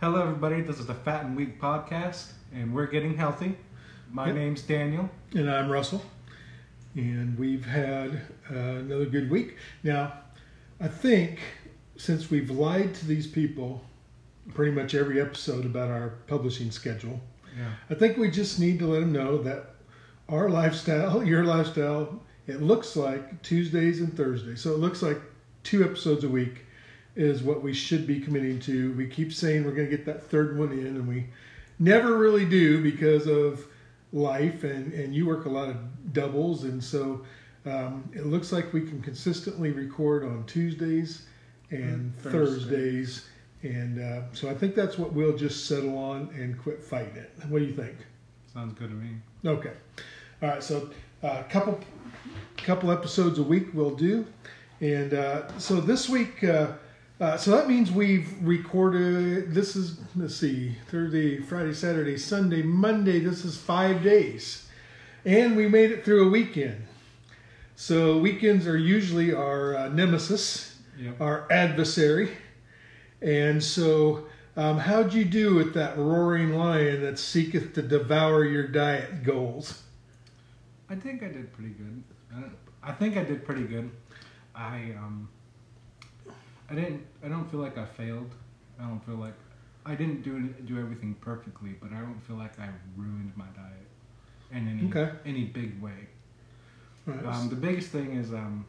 Hello, everybody. This is the Fat and Weak podcast, and we're getting healthy. My Yep. name's Daniel. And I'm Russell. And we've had uh, another good week. Now, I think since we've lied to these people pretty much every episode about our publishing schedule, Yeah. I think we just need to let them know that our lifestyle, your lifestyle, it looks like Tuesdays and Thursdays. So it looks like two episodes a week is what we should be committing to. We keep saying we're going to get that third one in, and we never really do because of life, and, and you work a lot of doubles. And so um, it looks like we can consistently record on Tuesdays and Mm, Thursdays. Thursdays. And uh, so I think that's what we'll just settle on and quit fighting it. What do you think? Sounds good to me. Okay. All right. So a uh, couple couple episodes a week we'll do, and uh, so this week. Uh, uh, so that means we've recorded. This is let's see, Thursday, Friday, Saturday, Sunday, Monday. This is five days, and we made it through a weekend. So weekends are usually our uh, nemesis, Yep. our adversary, and so. Um, how'd you do with that roaring lion that seeketh to devour your diet goals? I think I did pretty good. I, I think I did pretty good. I um. I didn't. I don't feel like I failed. I don't feel like I didn't do do everything perfectly, but I don't feel like I ruined my diet in any Okay. any big way. Right. Um, the biggest thing is um,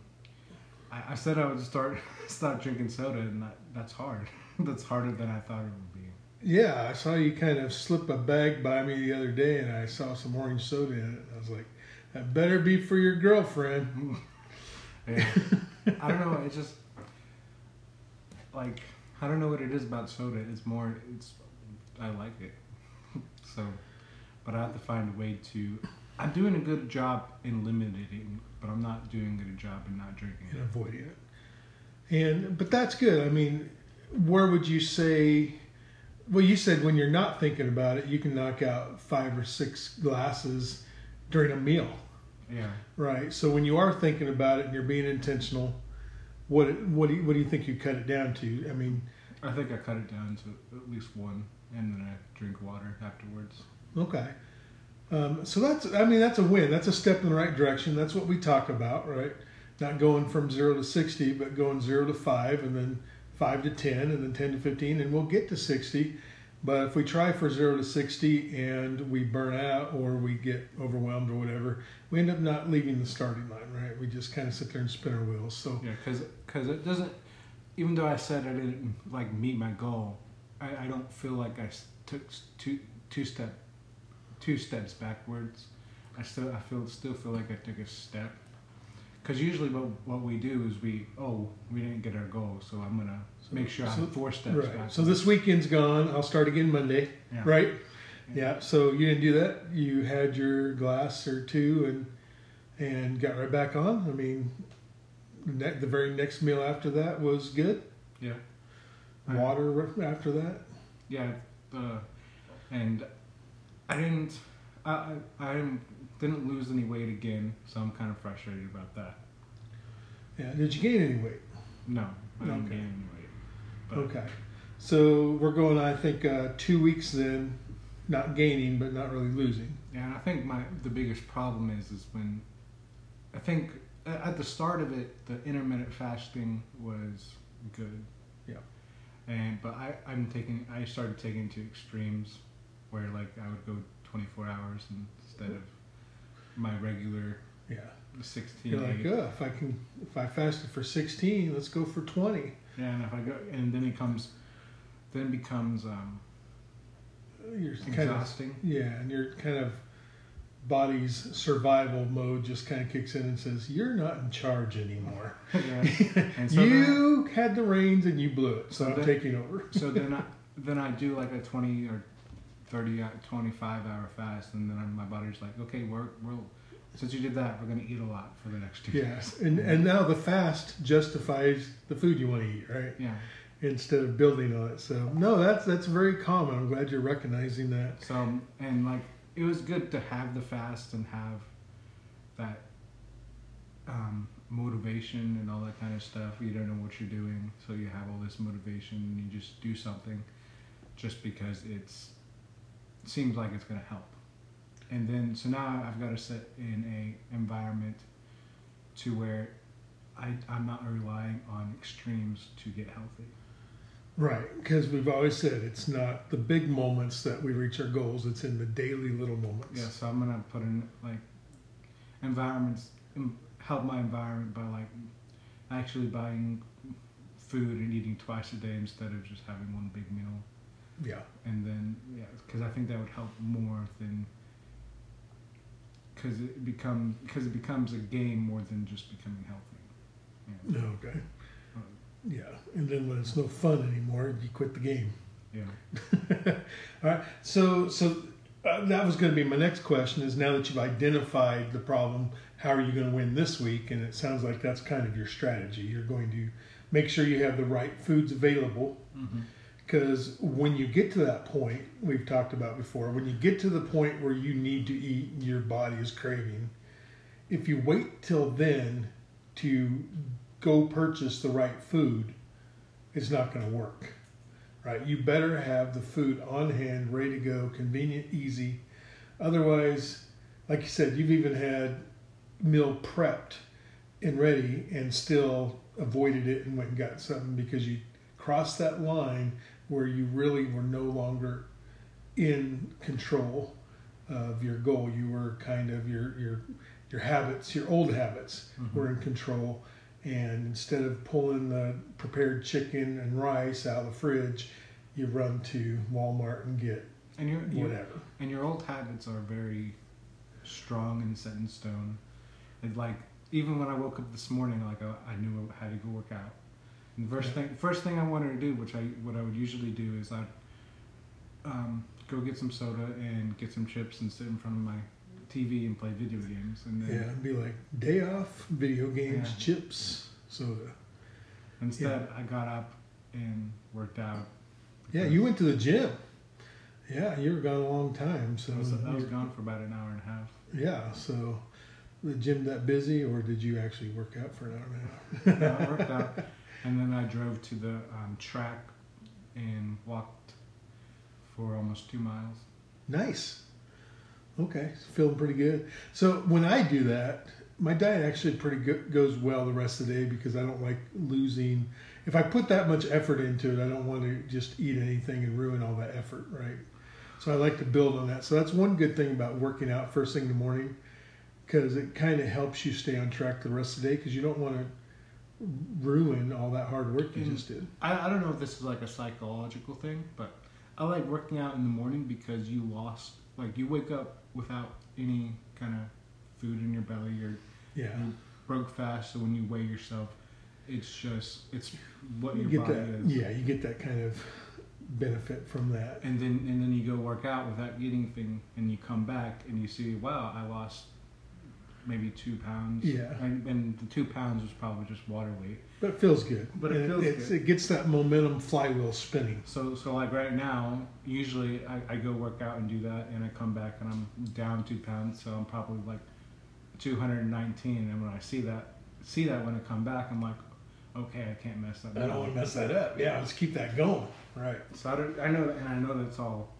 I, I said I would start start drinking soda, and that, that's hard. that's harder than I thought it would be. yeah, I saw you kind of slip a bag by me the other day, and I saw some orange soda in it. I was like, "That better be for your girlfriend." I don't know. It's just like I don't know what it is about soda. It's more. It's I like it. so, but I have to find a way to. I'm doing a good job in limiting, but I'm not doing a good job in not drinking and it. avoiding it. And but that's good. I mean, where would you say? Well, you said when you're not thinking about it, you can knock out five or six glasses during a meal, Yeah. right? So when you are thinking about it and you're being intentional, what what do you, what do you think you cut it down to? I mean, I think I cut it down to at least one, and then I drink water afterwards. okay. Um, so that's I mean that's a win. That's a step in the right direction. That's what we talk about, right? Not going from zero to sixty, but going zero to five, and then five to ten, and then ten to fifteen, and we'll get to sixty. But if we try for zero to sixty and we burn out or we get overwhelmed or whatever, we end up not leaving the starting line, right? We just kind of sit there and spin our wheels. So Yeah, because because it doesn't. Even though I said I didn't like meet my goal, I, I don't feel like I took two two step two steps backwards. I still I feel still feel like I took a step. Because usually what what we do is we oh we didn't get our goal, so I'm gonna make sure So- I'm four steps right. back. So this weekend's gone. I'll start again Monday. Yeah. Right? Yeah. So you didn't do that. You had your glass or two and and got right back on. I mean, the, ne- the very next meal after that was good. Yeah. Water after that. Yeah, uh, and I didn't I I, I didn't, didn't lose any weight again, so I'm kind of frustrated about that. Yeah. Did you gain any weight? No, I didn't Okay. gain any weight. But Okay. So we're going. I think uh, two weeks then, not gaining but not really losing. Yeah, and I think my the biggest problem is is when I think at the start of it, the intermittent fasting was good. Yeah. And but I I'm taking I started taking to extremes, where like I would go 24 hours instead of my regular Yeah. 16. You're like, oh, if I can, if I fasted for 16, let's go for 20. Yeah, and if I go and then it comes, then it becomes um, You're kind of exhausting. Yeah, and your kind of body's survival mode just kind of kicks in and says, "You're not in charge anymore. so you had the reins and you blew it, so So I'm then- taking over." so then I then I do like a 20 or 30 uh, 25 hour fast and then my body's like okay we're, we're since you did that we're gonna eat a lot for the next two yes, and and now the fast justifies the food you want to eat, right? yeah Instead of building on it. So no, that's that's very common. I'm glad you're recognizing that. so and like it was good to have the fast and have that um, motivation and all that kind of stuff you don't know what you're doing so you have all this motivation and you just do something just because it's seems like it's going to help. And then so now I've got to set in a environment to where I, I'm not relying on extremes to get healthy. Right, because we've always said it's not the big moments that we reach our goals; it's in the daily little moments. Yeah, so I'm gonna put in like environments, help my environment by like actually buying food and eating twice a day instead of just having one big meal. Yeah, And then yeah, because I think that would help more than because it become because it becomes a game more than just becoming healthy. Yeah. okay. Yeah, and then when it's no fun anymore, you quit the game. Yeah. All right. So, so uh, that was going to be my next question. Is now that you've identified the problem, how are you going to win this week? And it sounds like that's kind of your strategy. You're going to make sure you have the right foods available. Mm-hmm. Because when you get to that point, we've talked about before, when you get to the point where you need to eat and your body is craving, if you wait till then to go purchase the right food, it's not going to work. Right? You better have the food on hand, ready to go, convenient, easy. Otherwise, like you said, you've even had meal prepped and ready and still avoided it and went and got something because you crossed that line where you really were no longer in control of your goal. You were kind of your your your habits, your old habits Mhm. were in control. And instead of pulling the prepared chicken and rice out of the fridge, you run to Walmart and get And your, your whatever. and your old habits are very strong and set in stone. And like even when I woke up this morning, like I, I knew I had to go work out. And the first Yeah. thing, first thing I wanted to do, which I what I would usually do, is I'd um, go get some soda and get some chips and sit in front of my TV and play video games. And then Yeah, it'd be like day off, video games, Yeah. chips, soda. instead, I got up and worked out. Yeah, you went to the gym. Yeah, you were gone a long time. So I was, I was gone for about an hour and a half. Yeah, so the gym that busy, or did you actually work out for an hour and a half? Yeah, I worked out, and then I drove to the um, track and walked for almost two miles. Nice. Okay, feeling pretty good. So when I do that, my diet actually pretty good goes well the rest of the day because I don't like losing. If I put that much effort into it, I don't want to just eat anything and ruin all that effort, right? So I like to build on that. So that's one good thing about working out first thing in the morning because it kind of helps you stay on track the rest of the day because you don't want to ruin all that hard work you Mm. just did. I, I don't know if this is like a psychological thing, but I like working out in the morning because you lost, like, you wake up without any kind of food in your belly. You're Yeah. you broke fast, so when you weigh yourself, it's just it's what You your get body that, is. yeah, you get that kind of benefit from that. And then and then you go work out without eating thing, and you come back and you see, wow, I lost maybe two pounds. Yeah. And, and the two pounds was probably just water weight. But it feels good. But it And feels good. It gets that momentum flywheel spinning. So so like right now, usually I, I go work out and do that, and I come back and I'm down two pounds, so I'm probably like 219. And when I see that see that when I come back, I'm like, okay, I can't mess that I don't want to mess that up. Yeah, let's keep that going. Right. So I, don't, I know and I know that's all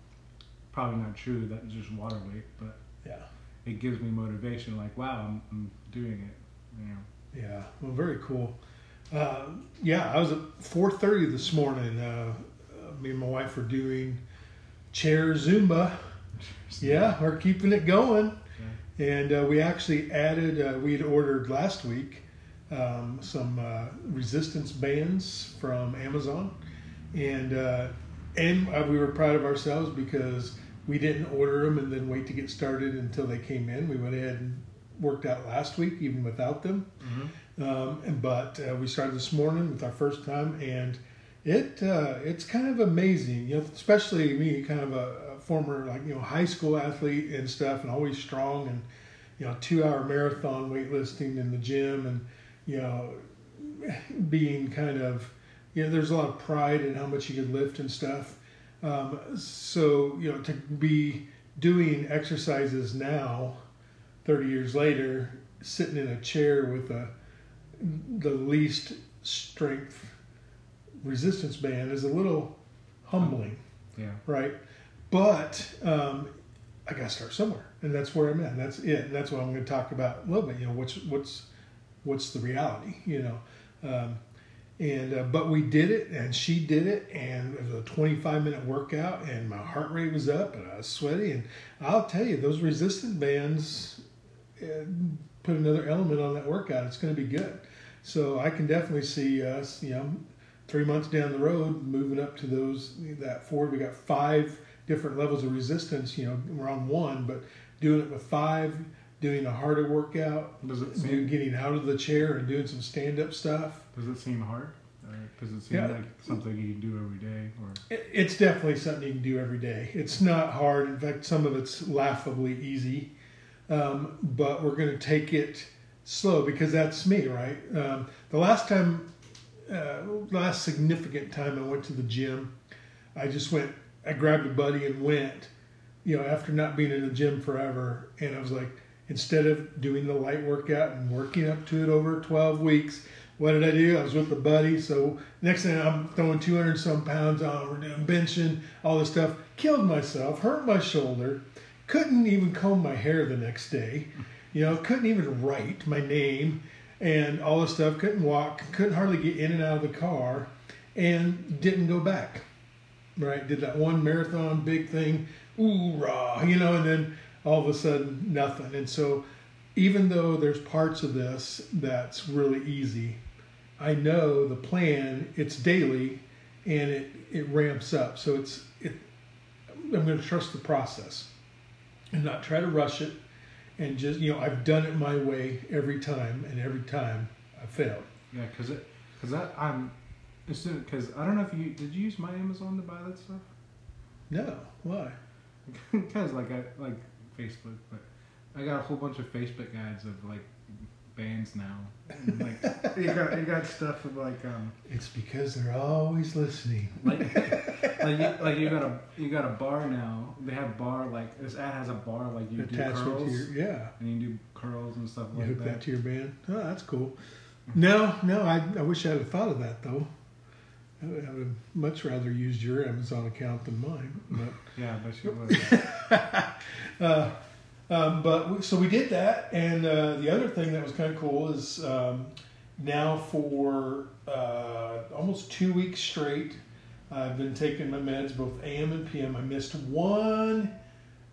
probably not true. That's just water weight, but Yeah. It gives me motivation. Like, wow, I'm, I'm doing it. You know. Yeah. Well, very cool. Uh, yeah, I was at 4:30 this morning. Uh, uh, me and my wife were doing chair Zumba. Yeah, we're keeping it going. And uh, we actually added, uh, we had ordered last week um, some uh, resistance bands from Amazon. And, uh, and we were proud of ourselves because we didn't order them and then wait to get started until they came in. We went ahead and worked out last week, even without them. Mm-hmm. Um, and, but uh, we started this morning with our first time, and it uh, it's kind of amazing, you know, especially me, kind of a, a former like you know high school athlete and stuff, and always strong, and you know two hour marathon weightlifting in the gym, and you know being kind of you know there's a lot of pride in how much you can lift and stuff. Um, so you know to be doing exercises now, thirty years later, sitting in a chair with a the least strength resistance band is a little humbling. Yeah. right? But um, I got to start somewhere, and that's where I'm at. And that's it. And that's what I'm going to talk about a little bit. You know, what's what's what's the reality? You know, um, and uh, but we did it, and she did it, and it was a 25 minute workout, and my heart rate was up, and I was sweaty, and I'll tell you, those resistant bands uh, put another element on that workout. It's going to be good. So I can definitely see us, you know, three months down the road, moving up to those that forward. We got five different levels of resistance. You know, we're on one, but doing it with five, doing a harder workout, Does it seem getting out of the chair and doing some stand up stuff. Does it seem hard? Or does it seem Yeah. like something you can do every day? Or It, it's definitely something you can do every day. It's not hard. In fact, some of it's laughably easy. Um, but we're going to take it slow because that's me, right? Um, the last time, uh, last significant time I went to the gym, I just went, I grabbed a buddy and went, you know, after not being in the gym forever. And I was like, instead of doing the light workout and working up to it over 12 weeks, what did I do? I was with a buddy. So next thing I'm throwing 200 some pounds on, benching, all this stuff. Killed myself, hurt my shoulder, couldn't even comb my hair the next day. You know, couldn't even write my name and all this stuff. Couldn't walk, couldn't hardly get in and out of the car, and didn't go back. Right? Did that one marathon big thing, ooh rah, you know, and then all of a sudden nothing. And so, even though there's parts of this that's really easy, I know the plan. It's daily, and it it ramps up. So it's it. I'm going to trust the process, and not try to rush it, and just you know I've done it my way every time, and every time I failed. yeah, because it because that I'm because I don't know if you did you use my Amazon to buy that stuff? No, why? Because like I like Facebook, but I got a whole bunch of Facebook ads of like bands now. And, like you got you got stuff of like um It's because they're always listening. like like you, like you got a you got a bar now. They have bar like this ad has a bar like you do curls your yeah. and you do curls and stuff You like hook that. that to your band. Oh, that's cool. No, no, I, I wish I'd have thought of that though. I would, have much rather used your Amazon account than mine. But Yeah, but she was. uh, um, but we, so we did that, and uh, the other thing that was kind of cool is um, now for uh, almost two weeks straight, I've been taking my meds both AM and PM. I missed one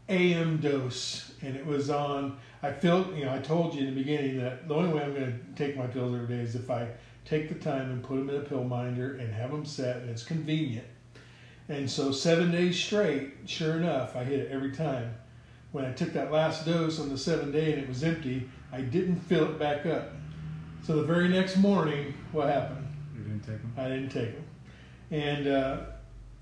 AM dose, and it was on. I felt, you know, I told you in the beginning that the only way I'm going to take my pills every day is if I take the time and put them in a pill minder and have them set, and it's convenient. And so seven days straight, sure enough, I hit it every time. When I took that last dose on the seventh day and it was empty, I didn't fill it back up. So the very next morning, what happened? You didn't take them. I didn't take them, and uh,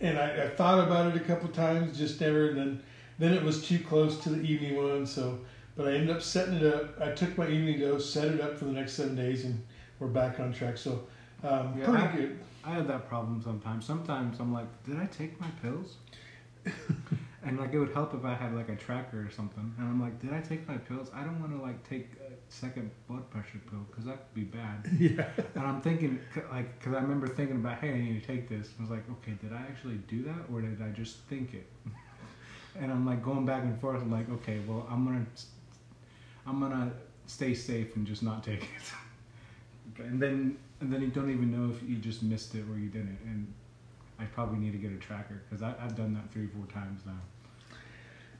and I, I thought about it a couple times, just never. And then then it was too close to the evening one, so but I ended up setting it up. I took my evening dose, set it up for the next seven days, and we're back on track. So um, Yeah, pretty I- good. I have that problem sometimes. Sometimes I'm like, did I take my pills? and like it would help if I had like a tracker or something. And I'm like, did I take my pills? I don't want to like take a second blood pressure pill because that could be bad. Yeah. And I'm thinking, like, because I remember thinking about, hey, I need to take this. I was like, okay, did I actually do that or did I just think it? and I'm like going back and forth. I'm like, okay, well, I'm gonna, I'm gonna stay safe and just not take it. And then, and then you don't even know if you just missed it or you didn't. And I probably need to get a tracker because I've done that three, or four times now.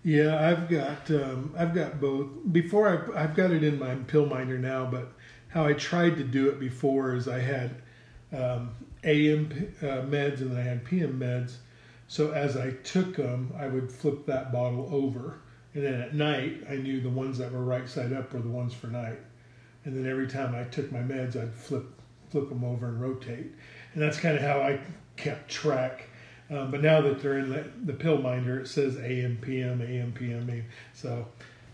Yeah, I've got um, I've got both. Before I I've got it in my pill minder now, but how I tried to do it before is I had um, AM uh, meds and then I had PM meds. So as I took them, I would flip that bottle over, and then at night I knew the ones that were right side up were the ones for night. And then every time I took my meds, I'd flip flip them over and rotate, and that's kind of how I kept track. Um, but now that they're in the, the pill minder, it says AM, PM, AM, PM. So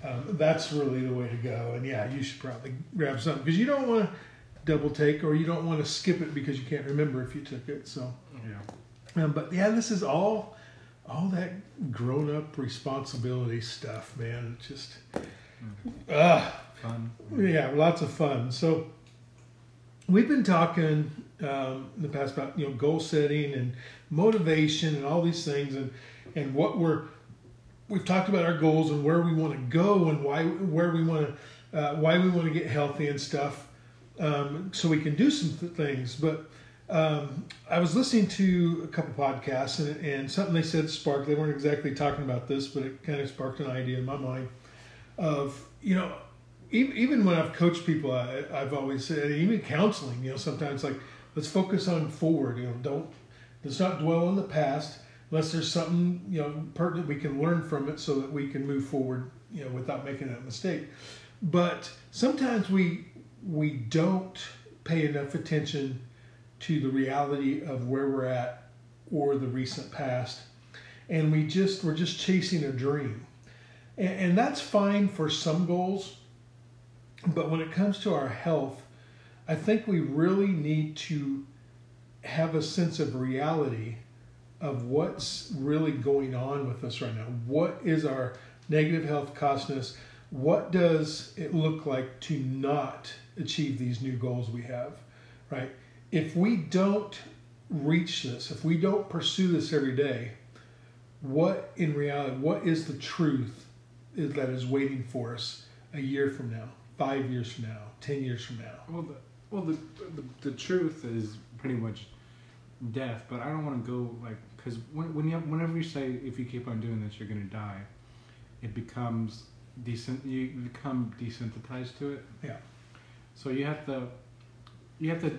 um, that's really the way to go. And yeah, you should probably grab something because you don't want to double take or you don't want to skip it because you can't remember if you took it. So, Yeah. um, but yeah, this is all all that grown up responsibility stuff, man. It's just ah. Fun. Yeah, lots of fun. So we've been talking um, in the past about you know goal setting and motivation and all these things and and what we're we've talked about our goals and where we want to go and why where we want to uh, why we want to get healthy and stuff um, so we can do some th- things but um, I was listening to a couple podcasts and, and something they said sparked they weren't exactly talking about this but it kind of sparked an idea in my mind of you know even, even when I've coached people I, I've always said even counseling you know sometimes like let's focus on forward you know don't let's not dwell on the past unless there's something you know pertinent we can learn from it so that we can move forward you know without making that mistake. But sometimes we we don't pay enough attention to the reality of where we're at or the recent past. And we just we're just chasing a dream. And, and that's fine for some goals but when it comes to our health i think we really need to have a sense of reality of what's really going on with us right now. What is our negative health us? What does it look like to not achieve these new goals we have? Right? If we don't reach this, if we don't pursue this every day, what in reality, what is the truth that is waiting for us a year from now, five years from now, ten years from now? Well, the, well, the, the the truth is pretty much death, but I don't want to go like because when, when you whenever you say if you keep on doing this you're gonna die, it becomes decent. You become desensitized to it. Yeah. So you have to, you have to,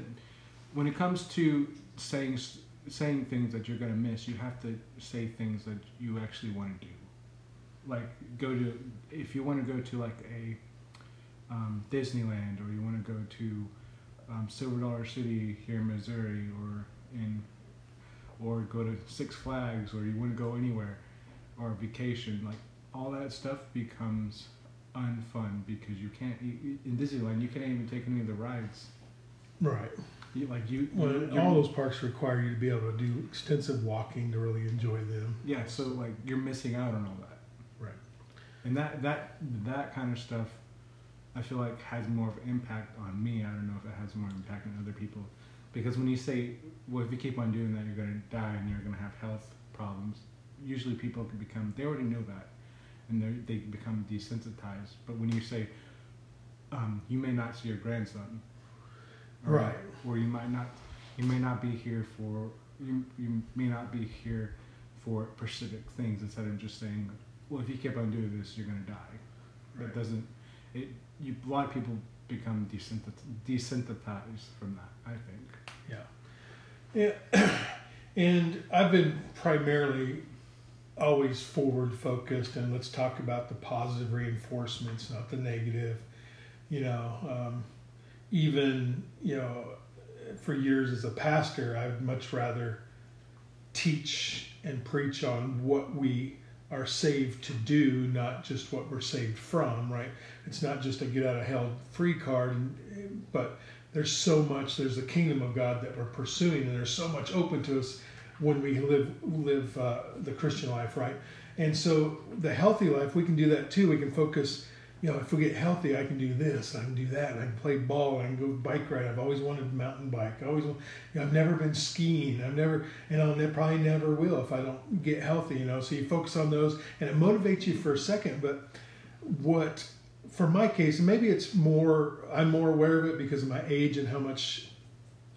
when it comes to saying saying things that you're gonna miss, you have to say things that you actually want to do. Like go to if you want to go to like a um, Disneyland or you want to go to um, Silver Dollar City here in Missouri or in or go to Six Flags or you want to go anywhere or vacation, like all that stuff becomes unfun because you can't you, in Disneyland you can't even take any of the rides. Right. You, like you, Well, you're- all those parks require you to be able to do extensive walking to really enjoy them. yeah. So like you're missing out on all that. Right. And that that that kind of stuff, I feel like has more of an impact on me. I don't know if it has more impact on other people, because when you say, well, if you keep on doing that, you're gonna die and you're gonna have health problems. Usually, people can become they already know that, and they they become desensitized. But when you say, um, you may not see your grandson, or, Right. or you might not, you may not be here for you you may not be here for specific things instead of just saying, well, if you keep on doing this, you're gonna die. That doesn't. It you a lot of people become desensitized, from that. I think. Yeah. and I've been primarily always forward focused, and let's talk about the positive reinforcements, not the negative. You know, um, even, you know, for years as a pastor, I'd much rather teach and preach on what we are saved to do, not just what we're saved from, right? It's not just a get out of hell free card, but there's so much there's the kingdom of god that we're pursuing and there's so much open to us when we live live uh, the christian life right and so the healthy life we can do that too we can focus you know if we get healthy i can do this i can do that i can play ball i can go bike ride i've always wanted mountain bike i always you know, i've never been skiing i've never and i'll ne- probably never will if i don't get healthy you know so you focus on those and it motivates you for a second but what for my case, maybe it's more, I'm more aware of it because of my age and how much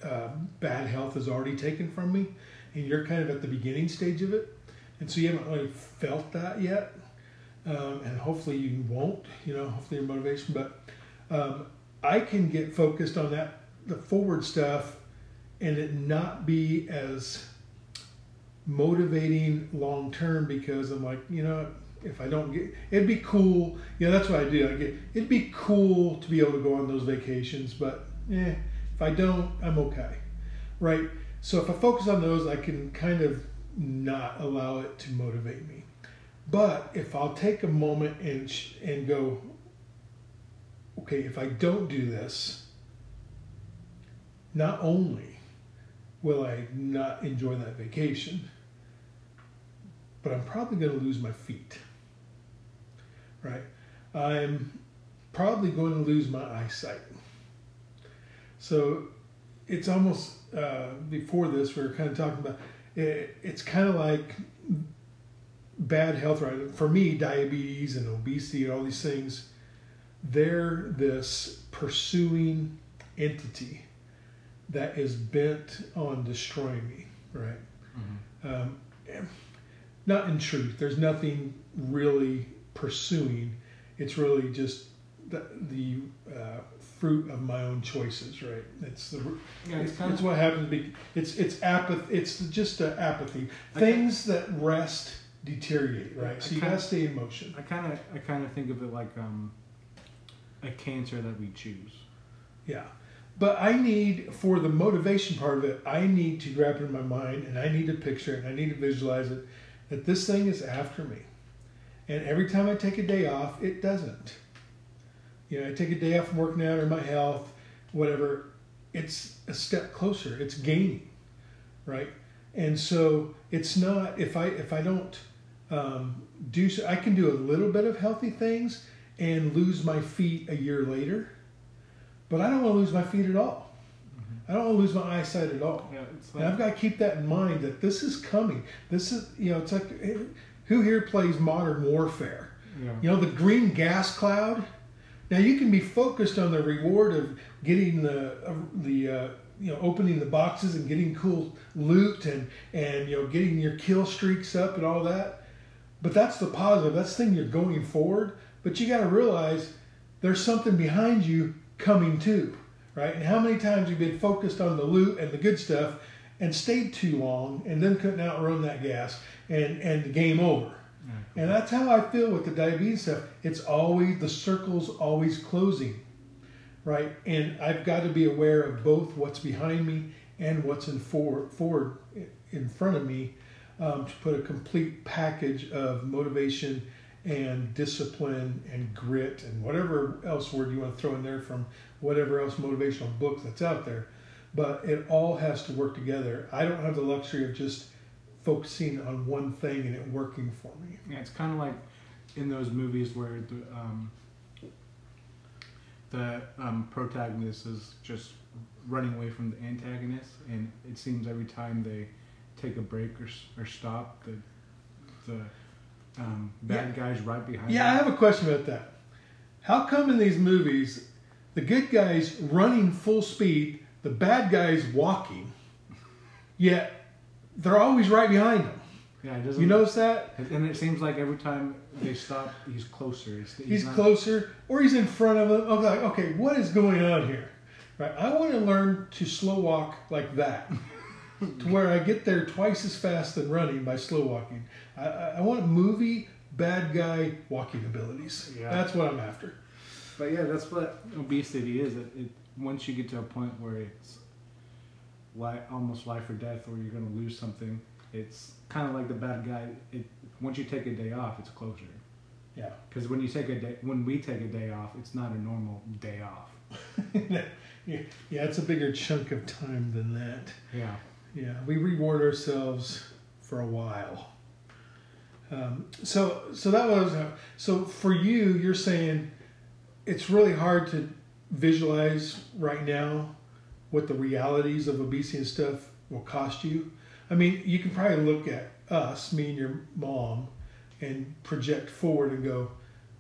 uh, bad health is already taken from me. And you're kind of at the beginning stage of it. And so you haven't really felt that yet. Um, and hopefully you won't, you know, hopefully your motivation. But um, I can get focused on that, the forward stuff, and it not be as motivating long term because I'm like, you know, if I don't get, it'd be cool. Yeah, that's what I do. I get, it'd be cool to be able to go on those vacations, but eh, if I don't, I'm okay, right? So if I focus on those, I can kind of not allow it to motivate me. But if I'll take a moment and and go, okay, if I don't do this, not only will I not enjoy that vacation, but I'm probably going to lose my feet. Right? I'm probably going to lose my eyesight. So it's almost uh, before this, we were kind of talking about it, it's kind of like bad health. Right for me, diabetes and obesity and all these things, they're this pursuing entity that is bent on destroying me. Right. Mm-hmm. Um, not in truth. There's nothing really pursuing. It's really just the, the uh, fruit of my own choices, right? It's the Yeah, it's it's, what happens. It's it's apathy. It's just apathy. Things that rest deteriorate, right? I So you kinda- gotta stay in motion. I kind of I kind of think of it like um a cancer that we choose. Yeah. But I need, for the motivation part of it, I need to grab it in my mind and I need to picture it and I need to visualize it that this thing is after me. And every time I take a day off, it doesn't. You know, I take a day off from working out or my health, whatever, it's a step closer. It's gaining, right? And so it's not if I if I don't um, do so, I can do a little bit of healthy things and lose my feet a year later, but I don't want to lose my feet at all. I don't want to lose my eyesight at all. Yeah, And I've got to keep that in mind that this is coming. This is you know it's like who here plays modern warfare? yeah. You know, the green gas cloud. Now you can be focused on the reward of getting the uh, the uh, you know opening the boxes and getting cool loot and and you know getting your kill streaks up and all that. But that's the positive. That's the thing you're going forward. But you got to realize there's something behind you coming too, right? And how many times you've been focused on the loot and the good stuff and stayed too long and then couldn't outrun that gas and and the game over. Yeah. And that's how I feel with the diabetes stuff. It's always the circle's always closing, right? And I've got to be aware of both what's behind me and what's in forward, forward in front of me um, to put a complete package of motivation and discipline and grit and whatever else word you want to throw in there from whatever else motivational book that's out there. But it all has to work together. I don't have the luxury of just focusing on one thing and it working for me. Yeah, it's kind of like in those movies where the um, the um, protagonist is just running away from the antagonist, and it seems every time they take a break or, or stop, the the um, bad guys right behind. Yeah, I have a question about that. How come in these movies the good guys running full speed, the bad guys walking, yet they're always right behind them? yeah. Doesn't. You notice that? and it seems like every time they stop, he's closer. He's, He's not- closer or he's in front of them. Okay, like, okay, what is going on here? Right? I want to learn to slow walk like that. to where I get there twice as fast than running by slow walking. I, I, want movie bad guy walking abilities. Yeah. That's what I'm after. But yeah, that's what obesity is. It, it once you get to a point where it's li- almost life or death, or you're going to lose something. It's kind of like the bad guy. It once you take a day off, it's closure. Yeah. Because when you take a day, when we take a day off, it's not a normal day off. yeah, yeah, it's a bigger chunk of time than that. Yeah. Yeah, we reward ourselves for a while. Um, so, so that was so for you. You're saying it's really hard to visualize right now what the realities of obesity and stuff will cost you. I mean, you can probably look at us, me and your mom, and project forward and go,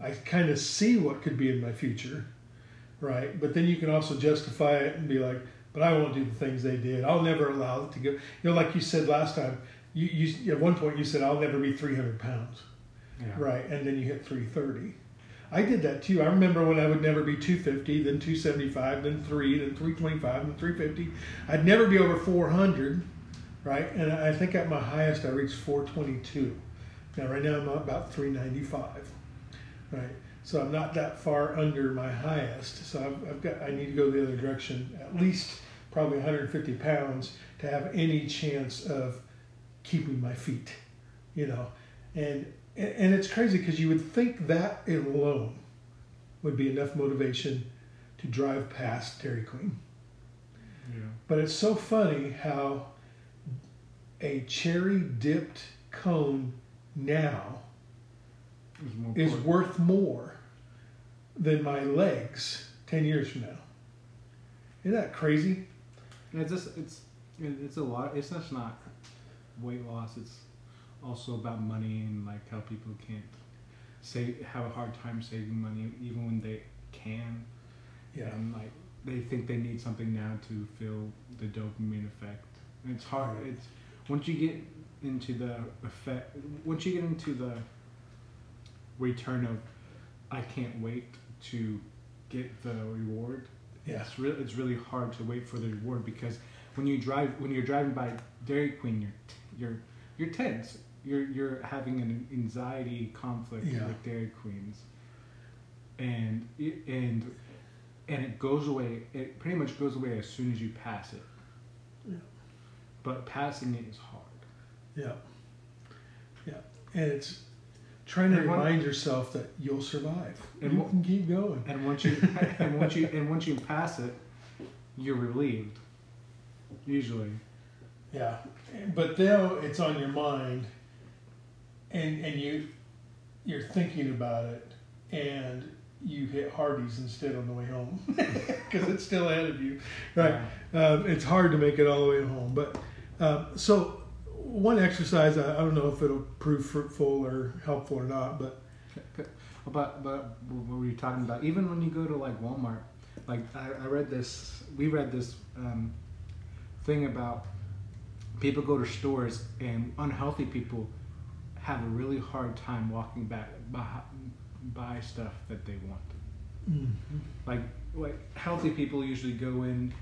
I kind of see what could be in my future, right? But then you can also justify it and be like, but I won't do the things they did. I'll never allow it to go. You know, like you said last time, you, you at one point you said I'll never be 300 pounds, Yeah. right? And then you hit 330. I did that too. I remember when I would never be 250, then 275, then three, then 325, then 350. I'd never be over 400, right? And I think at my highest I reached 422. Now right now I'm about 395, right? So I'm not that far under my highest. So I've, I've got I need to go the other direction at least probably 150 pounds to have any chance of keeping my feet, you know. And and it's crazy because you would think that alone would be enough motivation to drive past Dairy Queen. Yeah. But it's so funny how a cherry dipped cone now is important. worth more than my legs 10 years from now. Isn't that crazy? It's just it's it's a lot. It's just not. weight loss. It's also about money and like how people can't save have a hard time saving money even when they can. Yeah. And like they think they need something now to feel the dopamine effect. And it's hard. Right. It's once you get into the effect. Once you get into the return of, I can't wait to get the reward. Yeah. It's really it's really hard to wait for the reward because when you drive when you're driving by Dairy Queen, you're you're you're tense. You're you're having an anxiety conflict Yeah. with Dairy Queens, and it, and and it goes away. It pretty much goes away as soon as you pass it. Yeah. But passing it is hard. Yeah. Yeah. And it's trying to And one- remind yourself that you'll survive. And you can keep going. And once you and once you and once you pass it, you're relieved. Usually. Yeah. But now it's on your mind and and you you're thinking about it and you hit Hardee's instead on the way home because it's still ahead of you. Right. Um, it's hard to make it all the way home. But um, so one exercise, I, I don't know if it'll prove fruitful or helpful or not, but But but what were you talking about? Even when you go to like Walmart, like I, I read this, we read this um, thing about people go to stores and unhealthy people have a really hard time walking back buy, buy stuff that they want. Like like healthy people usually go in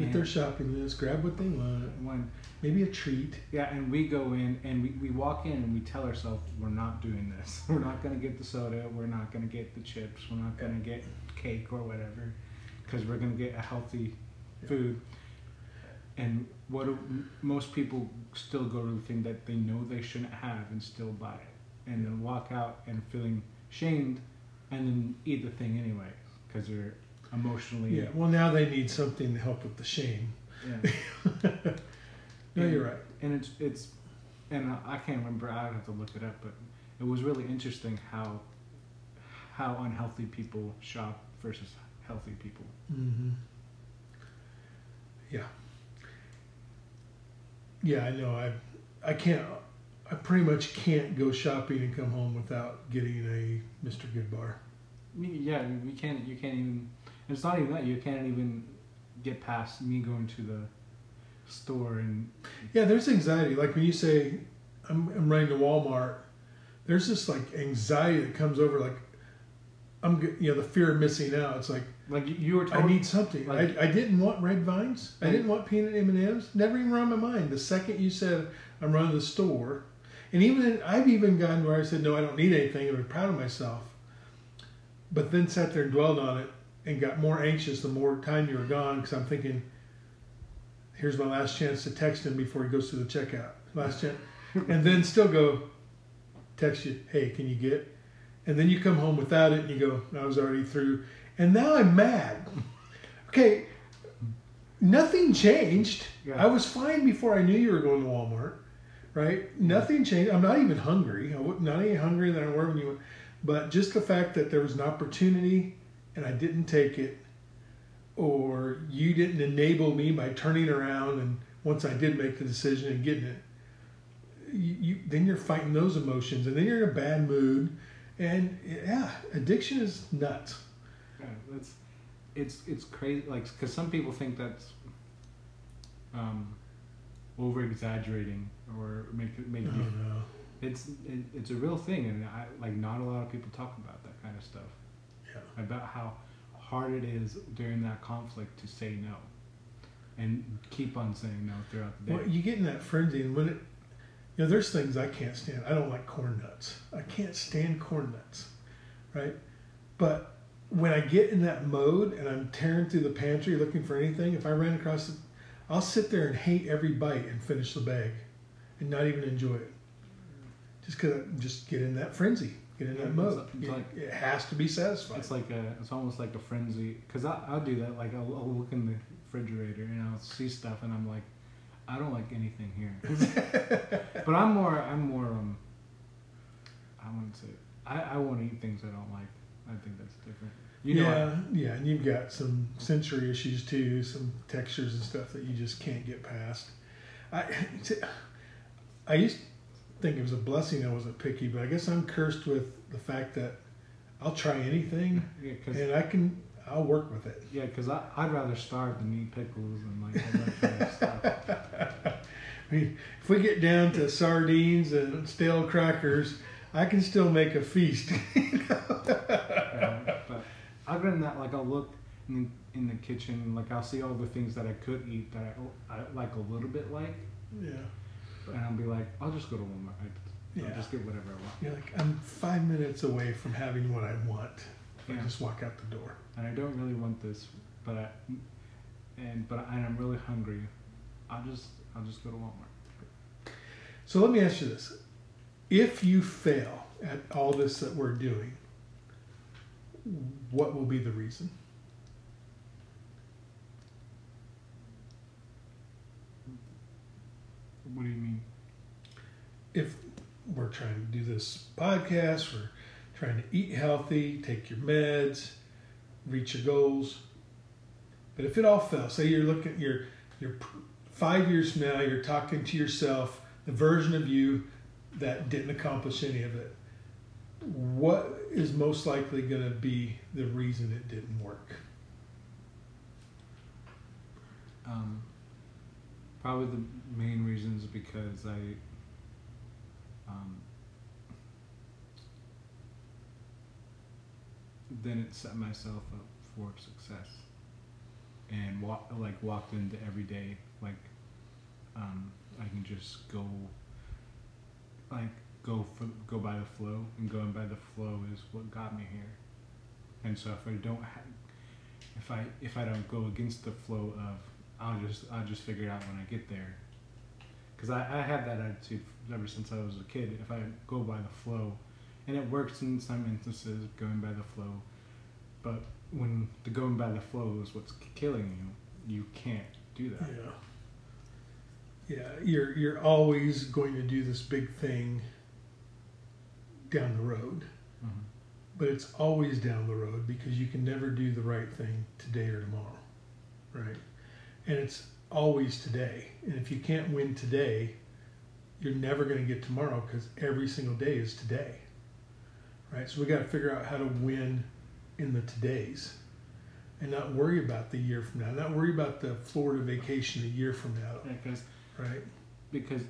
with and their shopping list, grab what they want, when maybe a treat. Yeah, and we go in and we, we walk in and we tell ourselves we're not doing this. We're not going to get the soda. We're not going to get the chips. We're not going to get cake or whatever because we're going to get a healthy food. And what do, most people still go to the thing that they know they shouldn't have and still buy it, and then walk out and feeling shamed, and then eat the thing anyway because they're emotionally. Yeah. Well, now they need something to help with the shame. yeah. No, you're right. and it's it's and I can't remember. I would have to look it up, but it was really interesting how how unhealthy people shop versus healthy people. hmm Yeah. Yeah, I know. I I can't. I pretty much can't go shopping and come home without getting a Mr. Goodbar. Yeah, we can't. You can't even. It's not even that. You can't even get past me going to the store and Yeah, there's anxiety. Like when you say, I'm, I'm running to Walmart, there's this like anxiety that comes over, like, I'm, you know, the fear of missing out. It's like, like you- were told. I need something. like- I, I didn't want red vines. I didn't want peanut M&Ms. Never even on my mind. The second you said, I'm running to the store, and even, I've even gotten where I said, no, I don't need anything, and I'm proud of myself. But then sat there and dwelled on it and got more anxious the more time you were gone because I'm thinking, here's my last chance to text him before he goes to the checkout. Last chance. and then still go, text you, hey, can you get? And then you come home without it and you go, I was already through. And now I'm mad. Okay, nothing changed. Yeah. I was fine before I knew you were going to Walmart, right? Nothing changed. I'm not even hungry. I'm not any hungrier than I were when you went. But just the fact that there was an opportunity and I didn't take it, or you didn't enable me by turning around and once I did make the decision and getting it, you, you then you're fighting those emotions and then you're in a bad mood, and yeah, addiction is nuts. Yeah, that's it's it's crazy. Like because some people think that's um, over exaggerating or make it make you no, it's it, it's a real thing and I like not a lot of people talk about that kind of stuff yeah, about how hard it is during that conflict to say no and keep on saying no throughout the day well, you get in that frenzy, and when it, you know, there's things I can't stand. I don't like corn nuts. I can't stand corn nuts, right? But when I get in that mode and I'm tearing through the pantry looking for anything, if I ran across it, I'll sit there and hate every bite and finish the bag, and not even enjoy it. Just cause I just get in that frenzy, get in that mode. like- it's it, like- it has to be satisfied. it's like a it's almost like a frenzy because I'll do that like I'll, I'll look in the refrigerator and I'll see stuff and I'm like I don't like anything here but I'm more I'm more um I wouldn't say I, I won't eat things I don't like I think that's different you know yeah, yeah, and you've got some sensory issues too, some textures and stuff that you just can't get past. I, I used to think it was a blessing I wasn't picky, but I guess I'm cursed with the fact that I'll try anything Yeah, and I can I'll work with it. yeah, 'cause I I'd rather starve than eat pickles and like all that kind of stuff. I mean, if we get down to sardines and stale crackers, I can still make a feast. Yeah, but other than that, like I'll look in, in the kitchen, like I'll see all the things that I could eat that I, I like a little bit like, yeah. And I'll be like, I'll just go to Walmart. I, I'll Yeah. just get whatever I want. You're like, I'm five minutes away from having what I want. If I Yeah. just walk out the door. And I don't really want this, but I, and but I, and I'm really hungry. I'll just I'll just go to Walmart. So let me ask you this. If you fail at all this that we're doing, what will be the reason? What do you mean? If we're trying to do this podcast, we're trying to eat healthy, take your meds, reach your goals. But if it all fell, say you're looking, you're, you're five years from now, you're talking to yourself, the version of you that didn't accomplish any of it. What is most likely going to be the reason it didn't work? Um, probably the main reasons because I um, didn't set myself up for success and walk, like walked into every day like um, I can just go like go for, go by the flow and going by the flow is what got me here. And so if I don't ha- if I if I don't go against the flow of I'll just I'll just figure it out when I get there. Because I, I had that attitude ever since I was a kid. If I go by the flow, and it works in some instances, going by the flow, but when the going by the flow is what's killing you, you can't do that. Yeah. Yeah, you're you're always going to do this big thing down the road, Mhm. but it's always down the road because you can never do the right thing today or tomorrow, right? And it's always today. And if you can't win today, you're never going to get tomorrow because every single day is today, right? So we got to figure out how to win in the todays and not worry about the year from now, not worry about the Florida vacation a year from now, Because right? because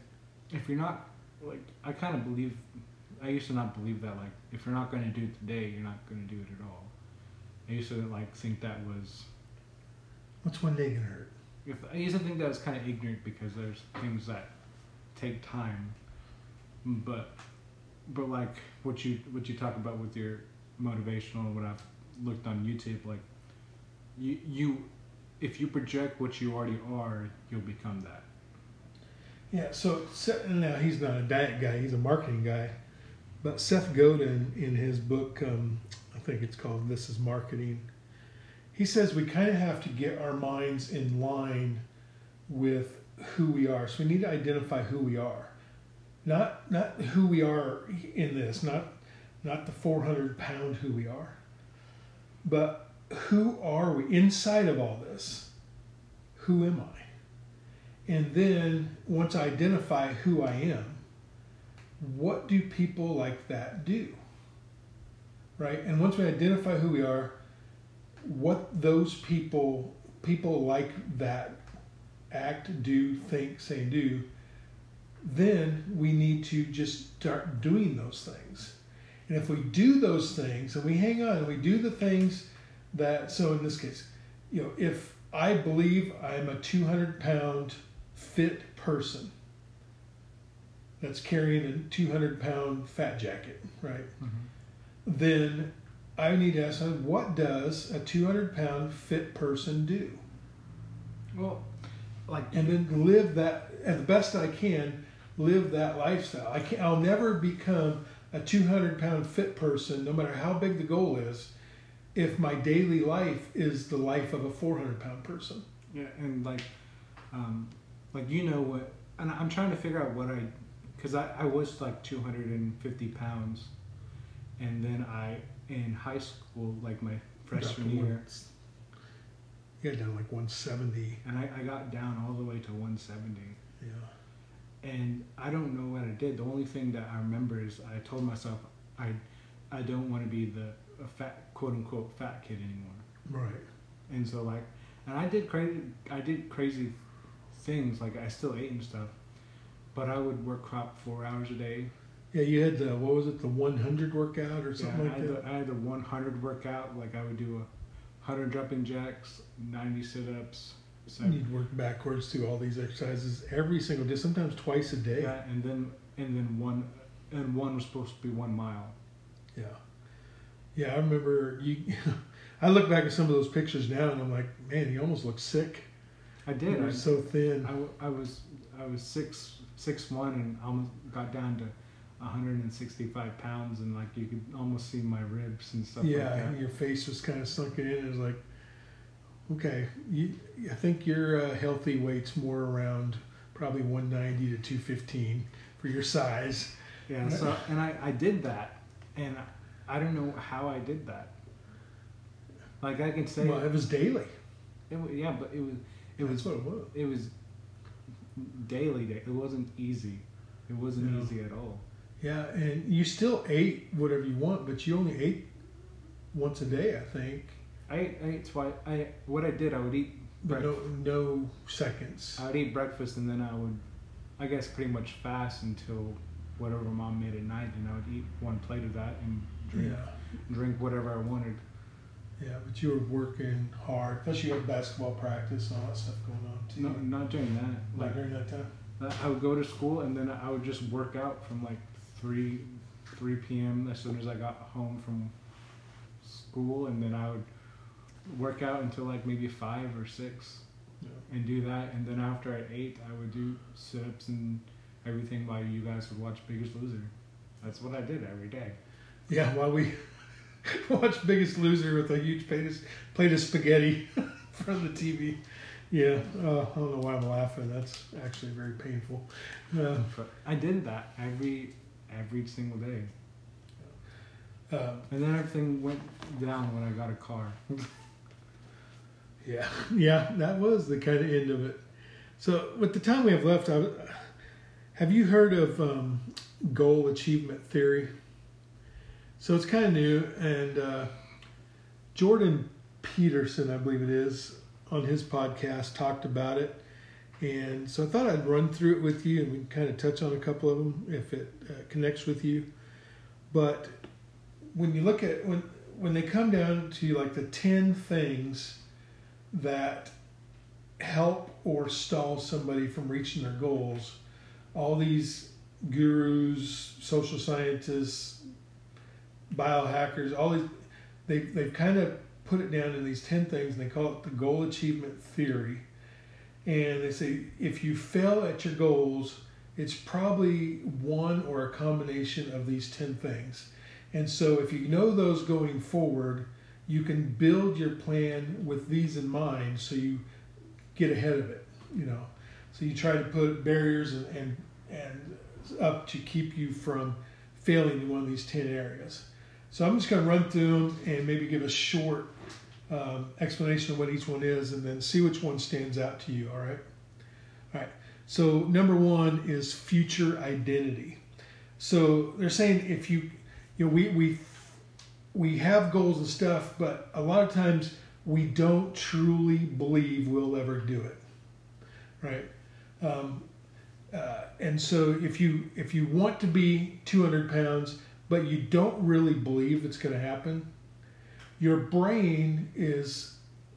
if you're not like I kind of believe I used to not believe that like if you're not going to do it today, you're not going to do it at all. I used to like think that was What's one day gonna hurt? If to think that was kind of ignorant because there's things that take time, but but like what you what you talk about with your motivational what I've looked on YouTube like you you if you project what you already are you'll become that Yeah. So now he's not a diet guy; he's a marketing guy. But Seth Godin, in his book, um, I think it's called "This Is Marketing," he says we kind of have to get our minds in line with who we are. So we need to identify who we are, not not who we are in this, not not the 400 pound who we are, but who are we inside of all this? Who am I? And then once I identify who I am, what do people like that do? Right? And once we identify who we are, what those people people like that act, do, think, say, do, then we need to just start doing those things. And if we do those things and we hang on and we do the things that so in this case, you know, if I believe I'm a 200 pound fit person that's carrying a 200 pound fat jacket, right? Mm-hmm. Then I need to ask what does a 200 pound fit person do? well like And then live that, at the best I can, live that lifestyle. I can't, I'll never become a 200 pound fit person, no matter how big the goal is, if my daily life is the life of a 400 pound person. Yeah, and like, um, like you know what, and I'm trying to figure out what I, because I, I was like 250 pounds, and then I in high school like my freshman year, got down like 170. and I, I got down all the way to 170, Yeah. and I don't know what I did. The only thing that I remember is I told myself I I don't want to be the a fat quote unquote fat kid anymore. Right. And so like, and I did crazy I did crazy things like I still ate and stuff, but I would work out four hours a day. Yeah, you had the what was it, the 100 workout or something I, like had that. the, I had the 100 workout. Like I would do a 100 jumping jacks, 90 sit ups. And You'd work backwards through all these exercises every single day, sometimes twice a day. Yeah, and then and then one and one was supposed to be one mile. Yeah. Yeah, I remember you. I look back at some of those pictures now, and I'm like, man, you almost look sick. I did. You were I, so thin. I, I was I was six six one and almost got down to 165 pounds and like you could almost see my ribs and stuff yeah, like that. and your face was kind of sunken in. It was like, okay, you, I think your uh, healthy weight's more around probably 190 to 215 for your size. Yeah. So and I I did that and I don't know how I did that. Like I can say Well, it was daily. it, yeah, but it was it That's was what it was. it was daily day. It wasn't easy. It wasn't No. easy at all. Yeah, and you still ate whatever you want, but you only ate once a day, I think. I ate, I ate twice. I what I did I would eat But breakfast. no, no seconds. I would eat breakfast and then I would, I guess, pretty much fast until whatever mom made at night, and I would eat one plate of that and drink Yeah, drink whatever I wanted. yeah, but you were working hard. Plus, you had basketball practice and all that stuff going on too. No, not doing that. Like Like during that time. I would go to school and then I would just work out from like three three p.m. as soon as I got home from school, and then I would work out until like maybe five or six. Yeah. and do that. And then after I ate, I would do sit ups and everything while you guys would watch Biggest Loser. That's what I did every day. Yeah, while we watched Biggest Loser with a huge plate of, plate of spaghetti from the TV. Yeah, uh, I don't know why I'm laughing. That's actually very painful. Uh, I did that every every single day. uh, And then everything went down when I got a car. yeah, yeah, that was the kind of end of it. So, with the time we have left, I, have you heard of um, goal achievement theory? So it's kind of new, and uh, Jordan Peterson, I believe it is, on his podcast talked about it. And so I thought I'd run through it with you and we can kind of touch on a couple of them if it uh, connects with you. But when you look at when when they come down to like the 10 things that help or stall somebody from reaching their goals, all these gurus, social scientists, biohackers, all these they they've kind of put it down in these 10 things and they call it the goal achievement theory. And they say if you fail at your goals, it's probably one or a combination of these 10 things. And so if you know those going forward, you can build your plan with these in mind so you get ahead of it, you know. So you try to put barriers and, and, and up to keep you from failing in one of these 10 areas. So I'm just going to run through them and maybe give a short um, explanation of what each one is and then see which one stands out to you, all right? All right. So number one is future identity. So they're saying if you, you know, we, we, we have goals and stuff, but a lot of times we don't truly believe we'll ever do it, right? Um, uh, and so if you if you want to be 200 pounds but you don't really believe it's going to happen your brain is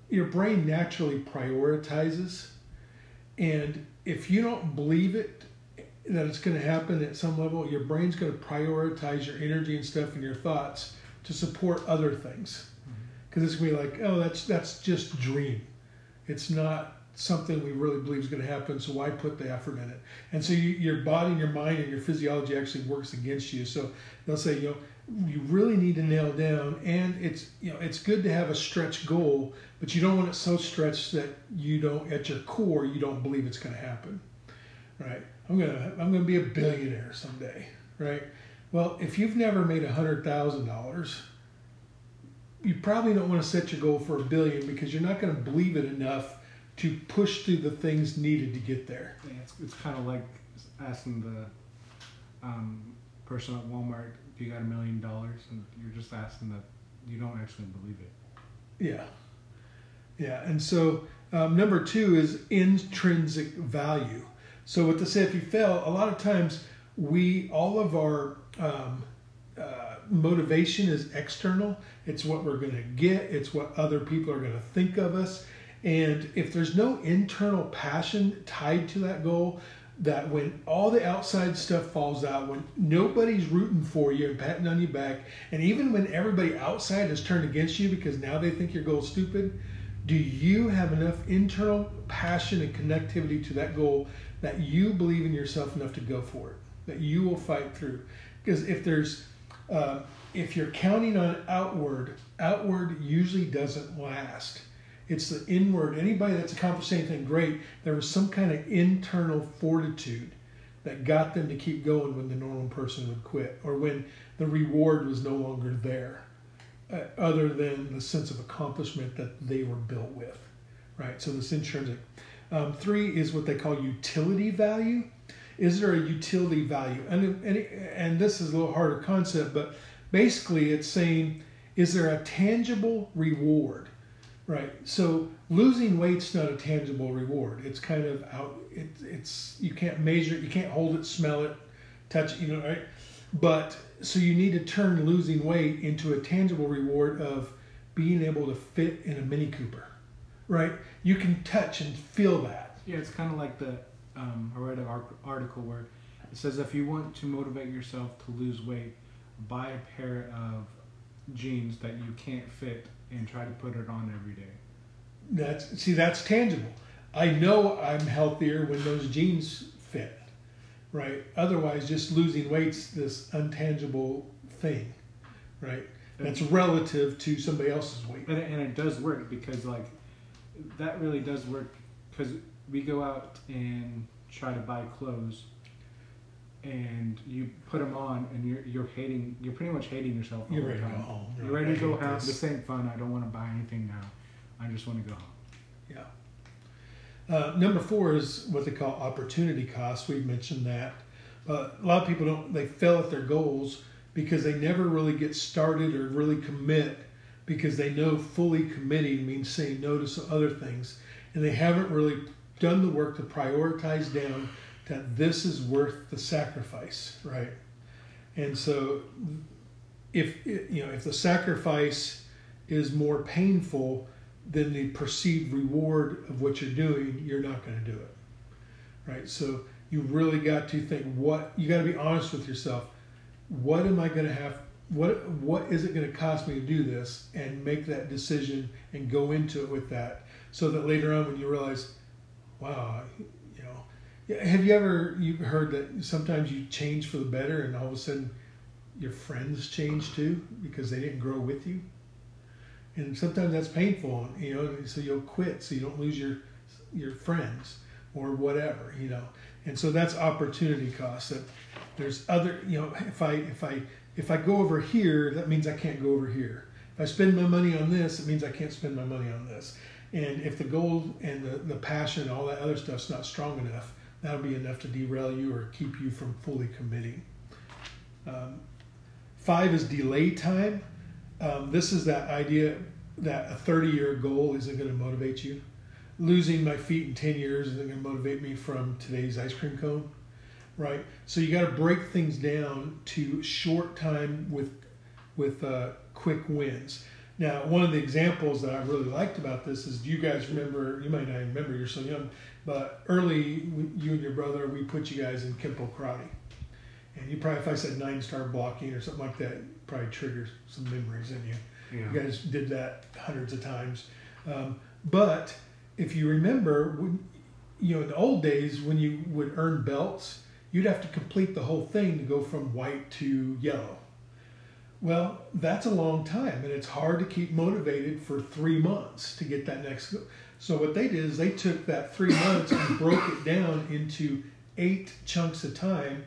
your brain naturally prioritizes and if you don't believe it that it's going to happen at some level your brain's going to prioritize your energy and stuff and your thoughts to support other things. Mm-hmm. Because it's going to be like oh that's that's just dream. It's not something we really believe is going to happen so why put the effort in it? And so you, your body and your mind and your physiology actually works against you. So they'll say you know you really need to nail down and it's you know it's good to have a stretch goal but you don't want it so stretched that you don't at your core you don't believe it's going to happen right? I'm going to i'm going to be a billionaire someday right? Well if you've never made a hundred thousand dollars you probably don't want to set your goal for a billion because you're not going to believe it enough to push through the things needed to get there. Yeah, it's, it's kind of like asking the um, person at Walmart you got a million dollars, and you're just asking that you don't actually believe it. Yeah. Yeah. And so um, number two is intrinsic value. So with the say if you fail, a lot of times we, all of our um, uh, motivation is external. It's what we're going to get. It's what other people are going to think of us. And if there's no internal passion tied to that goal, that when all the outside stuff falls out, when nobody's rooting for you and patting on your back, and even when everybody outside has turned against you because now they think your goal's stupid, do you have enough internal passion and connectivity to that goal that you believe in yourself enough to go for it, that you will fight through? Because if there's uh, if you're counting on outward, outward usually doesn't last. It's the inward. Anybody that's accomplished anything great, there was some kind of internal fortitude that got them to keep going when the normal person would quit or when the reward was no longer there, uh, other than the sense of accomplishment that they were built with, right? So this intrinsic. Um, three is what they call utility value. Is there a utility value? And, and, and this is a little harder concept, but basically it's saying, is there a tangible reward? Right. So losing weight's not a tangible reward. It's kind of out. It, it's you can't measure it. You can't hold it, smell it, touch it. You know, right? But so you need to turn losing weight into a tangible reward of being able to fit in a Mini Cooper, right? You can touch and feel that. Yeah, it's kind of like the um, I read an article where it says if you want to motivate yourself to lose weight, buy a pair of jeans that you can't fit and try to put it on every day. That's see, that's tangible. I know I'm healthier when those jeans fit, right? Otherwise, just losing weight's this untangible thing, right? That's relative to somebody else's weight. And it, and it does work because like that really does work because we go out and try to buy clothes and you put them on and you're you're hating you're pretty much hating yourself all you're ready time. to go home. You're, ready to go home this. ain't fun. I don't want to buy anything now. I just want to go home. Yeah. Uh, number four is what they call opportunity cost. We've mentioned that. But a lot of people don't they fail at their goals because they never really get started or really commit because they know fully committing means saying no to some other things. And they haven't really done the work to prioritize down that this is worth the sacrifice, right? And so, if you know, if the sacrifice is more painful than the perceived reward of what you're doing, you're not going to do it, right? So you really got to think what you got to be honest with yourself. What am I going to have? What what is it going to cost me to do this? And make that decision and go into it with that, so that later on when you realize, wow, have you ever you heard that sometimes you change for the better and all of a sudden your friends change too because they didn't grow with you? And sometimes that's painful, you know, so you'll quit so you don't lose your your friends or whatever, you know. And so that's opportunity cost that there's other, you know, if I if I if I go over here, that means I can't go over here. If I spend my money on this, it means I can't spend my money on this. And if the goal and the, the passion and all that other stuff's not strong enough, that'll be enough to derail you or keep you from fully committing. Um, five is delay time. Um, this is that idea that a 30 year goal isn't going to motivate you. Losing my feet in 10 years isn't going to motivate me from today's ice cream cone, right? So you got to break things down to short time with with uh, quick wins. Now, one of the examples that I really liked about this is, do you guys remember? You might not remember, you're so young, but early, you and your brother, we put you guys in Kempo karate, and you probably, if I said nine star blocking or something like that, probably triggers some memories in you. Yeah. You guys did that hundreds of times, um, but if you remember, when, you know, in the old days when you would earn belts, you'd have to complete the whole thing to go from white to yellow well, that's a long time, and it's hard to keep motivated for three months to get that next. So what they did is they took that three months and broke it down into eight chunks of time,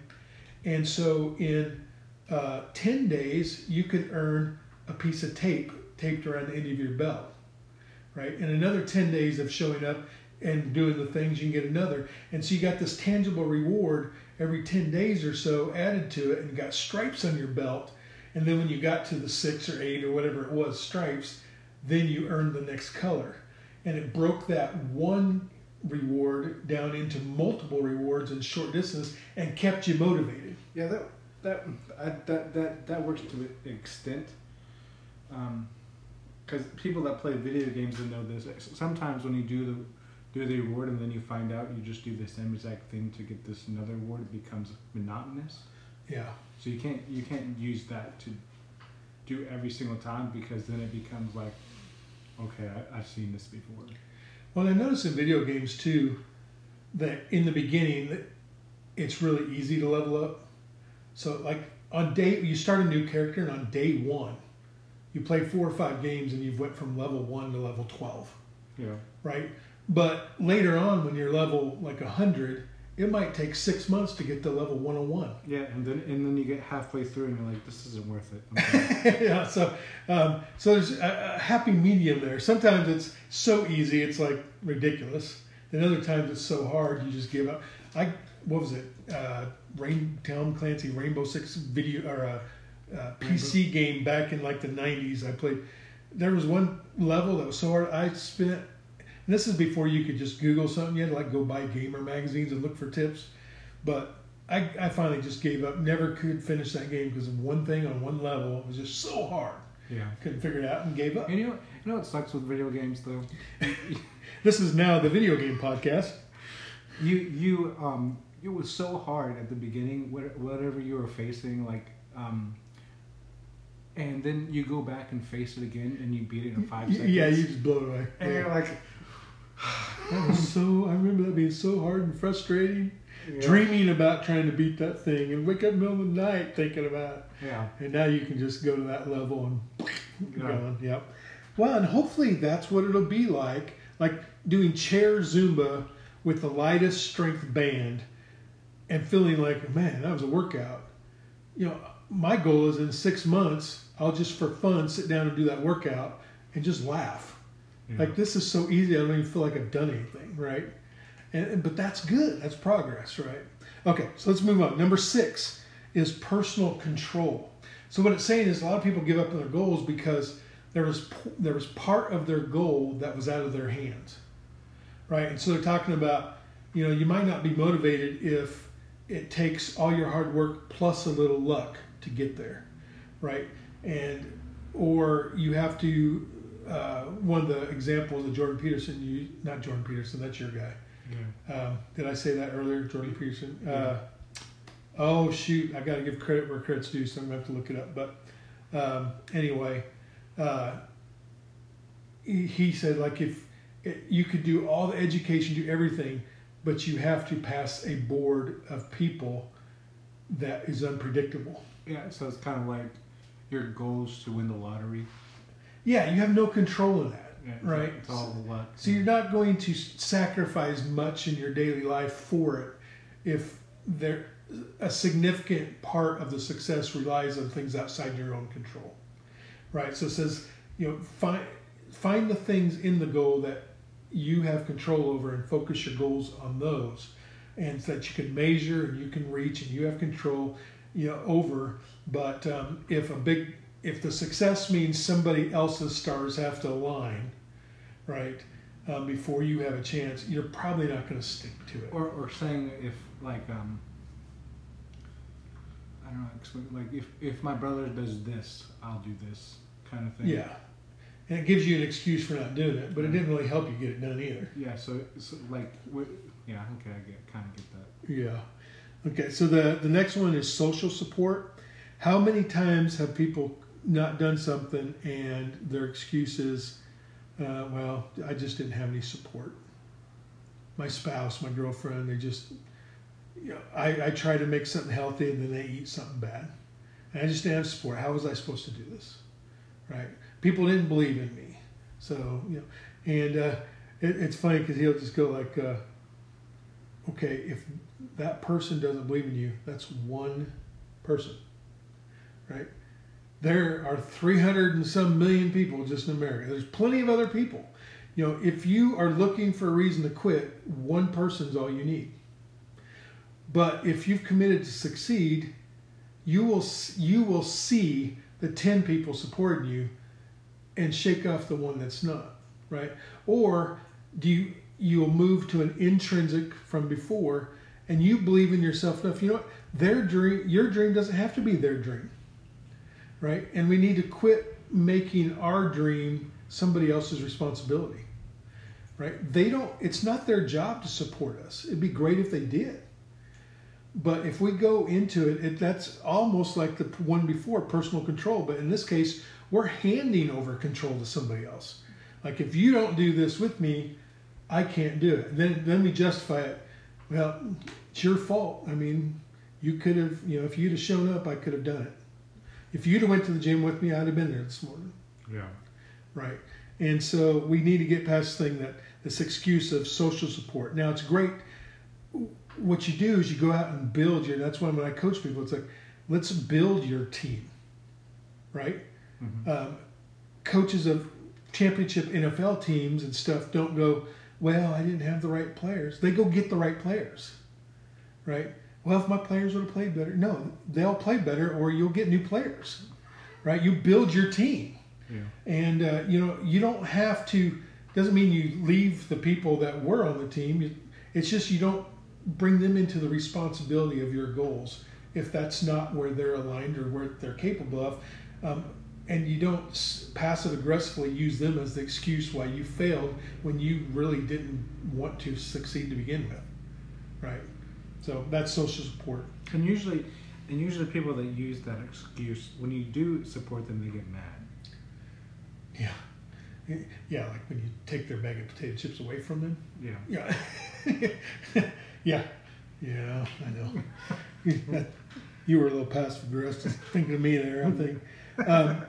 and so in uh, ten days you could earn a piece of tape taped around the end of your belt, right? And another ten days of showing up and doing the things, you can get another. And so you got this tangible reward every 10 days or so added to it and got stripes on your belt. And then when you got to the six or eight or whatever it was, stripes, then you earned the next color. And it broke that one reward down into multiple rewards in short distance and kept you motivated. Yeah, that that I, that that that works to an extent. Um, because people that play video games and know this, sometimes when you do the do the reward and then you find out you just do the same exact thing to get this another reward, it becomes monotonous. Yeah. So you can't you can't use that to do every single time because then it becomes like, okay, I, I've seen this before. Well, I notice in video games too that in the beginning it's really easy to level up. So like on day you start a new character and on day one you play four or five games and you've went from level one to level twelve, Yeah. right? But later on when you're level like hundred, it might take six months to get to level one hundred one. Yeah, and then and then you get halfway through and you're like, this isn't worth it. Yeah, so um, so there's a, a happy medium there. Sometimes it's so easy, it's like ridiculous. Then other times it's so hard, you just give up. I what was it? Uh, Rain Tom Clancy Rainbow Six video or a, uh PC game back in like the '90s. I played. There was one level that was so hard. I spent. And this is before you could just Google something. You had to like go buy gamer magazines and look for tips. But I, I finally just gave up. Never could finish that game because of one thing on one level. It was just so hard. yeah. Couldn't figure it out and gave up. And you know, you know what sucks with video games though? This is now the video game podcast. You you um it was so hard at the beginning, whatever you were facing, like um, and then you go back and face it again, and you beat it in five seconds. Yeah, you just blow it away. and you're like, That was so. I remember that being so hard and frustrating. yeah. Dreaming about trying to beat that thing and wake up in the middle of the night thinking about it. Yeah, And now you can just go to that level and Yeah. going. Yep. Well, and hopefully that's what it'll be like. Like doing chair Zumba with the lightest strength band and feeling like, man, that was a workout. You know, my goal is in six months, I'll just for fun sit down and do that workout and just laugh. Yeah. Like this is so easy, I don't even feel like I've done anything, right? And, but that's good. That's progress, right? Okay, so let's move on. Number six is personal control. So what it's saying is a lot of people give up on their goals because there was there was part of their goal that was out of their hands, right? And so they're talking about, you know, you might not be motivated if it takes all your hard work plus a little luck to get there, right? And or you have to. Uh, one of the examples of Jordan Peterson, you not Jordan Peterson, that's your guy. yeah. Um, did I say that earlier, Jordan Peterson? Yeah. Uh, oh shoot, I got to give credit where credit's due, so I'm gonna have to look it up. But um, anyway, uh, he, he said like if it, you could do all the education, do everything, but you have to pass a board of people that is unpredictable. Yeah, so it's kind of like your goals to win the lottery. Yeah, you have no control of that, Yeah, right? It's all the luck. So you're not going to sacrifice much in your daily life for it if there a significant part of the success relies on things outside your own control. Right? So it says, you know, find find the things in the goal that you have control over and focus your goals on those and so that you can measure and you can reach and you have control you know over but um, if a big if the success means somebody else's stars have to align right um, before you have a chance you're probably not going to stick to it or or saying if like um I don't know like if if my brother does this I'll do this kind of thing yeah and it gives you an excuse for not doing it but it didn't really help you get it done either yeah so, so like yeah okay I get kind of get that Yeah. Okay. So the the next one is social support. How many times have people not done something and their excuse is, uh, "Well, I just didn't have any support." My spouse, my girlfriend, they just, you know, I, I try to make something healthy and then they eat something bad, and I just didn't have support. How was I supposed to do this? Right? People didn't believe in me, so you know, and uh, it, it's funny because he'll just go like. Uh, okay, if that person doesn't believe in you, that's one person, right? There are 300 and some million people just in America. There's plenty of other people. You know, if you are looking for a reason to quit, one person's all you need. But if you've committed to succeed, you will you will see the 10 people supporting you and shake off the one that's not, right? Or do you you'll move to an intrinsic from before and you believe in yourself enough, you know what? Their dream your dream doesn't have to be their dream. Right? And we need to quit making our dream somebody else's responsibility. Right? They don't it's not their job to support us. It'd be great if they did but if we go into it, it, that's almost like the one before personal control. But in this case, we're handing over control to somebody else. Like if you don't do this with me, I can't do it. And then then we justify it. Well, it's your fault. I mean, you could have, you know, if you'd have shown up, I could have done it. If you'd have went to the gym with me, I'd have been there this morning. Yeah. Right. And so we need to get past this thing that this excuse of social support. Now it's great what you do is you go out and build your. That's why when I coach people, it's like, let's build your team, right? Mm-hmm. Um, coaches of championship NFL teams and stuff don't go, well, I didn't have the right players. They go get the right players, right? Well, if my players would have played better, no, they'll play better, or you'll get new players, right? You build your team, yeah. and uh, you know you don't have to. Doesn't mean you leave the people that were on the team. It's just you don't bring them into the responsibility of your goals if that's not where they're aligned or where they're capable of. Um, and you don't passive aggressively use them as the excuse why you failed when you really didn't want to succeed to begin with, right? So that's social support. And usually, and usually people that use that excuse when you do support them, they get mad. Yeah, yeah, like when you take their bag of potato chips away from them. Yeah. Yeah. Yeah, yeah, I know. you were a little passive aggressive thinking of me there. I think um,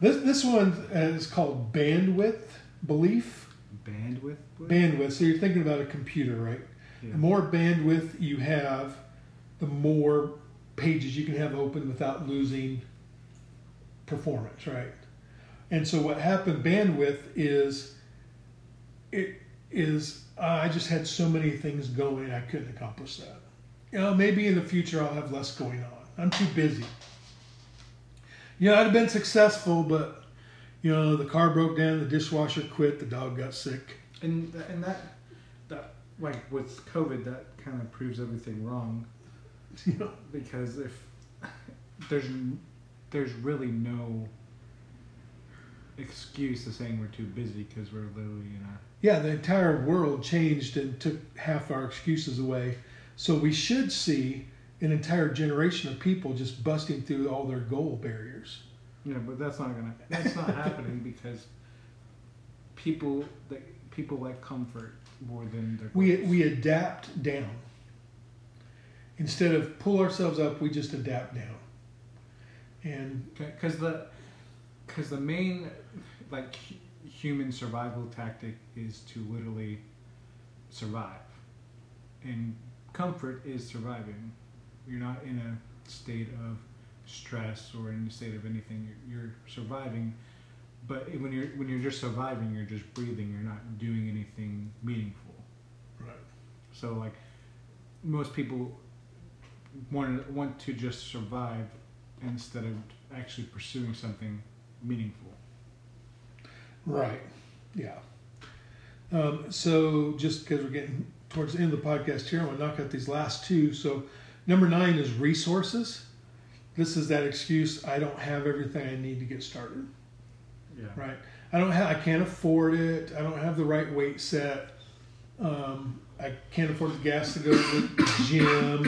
this this one is called bandwidth belief. Bandwidth. Bandwidth. So you're thinking about a computer, right? Yeah. The more bandwidth you have, the more pages you can have open without losing performance, right? And so what happened bandwidth is it is uh, I just had so many things going, I couldn't accomplish that. You know, maybe in the future I'll have less going on. I'm too busy. You know, I'd have been successful, but you know, the car broke down, the dishwasher quit, the dog got sick. And and that that like with COVID, that kind of proves everything wrong. Yeah. Because if there's there's really no excuse to saying we're too busy because we're literally in a yeah, the entire world changed and took half our excuses away. So we should see an entire generation of people just busting through all their goal barriers. Yeah, but that's not gonna. That's not happening because people that people like comfort more than their. We we adapt down. Instead of pull ourselves up, we just adapt down. And because the because the main like human survival tactic is to literally survive. And comfort is surviving. You're not in a state of stress or in a state of anything. You're, you're surviving, but when you're when you're just surviving, you're just breathing. You're not doing anything meaningful. Right. So like most people want want to just survive instead of actually pursuing something meaningful. Right. Yeah. Um, so just because we're getting towards the end of the podcast here, I'm to knock out these last two. So number nine is resources. This is that excuse. I don't have everything I need to get started. Yeah. Right. I don't have. I can't afford it. I don't have the right weight set. Um, I can't afford the gas to go to the gym.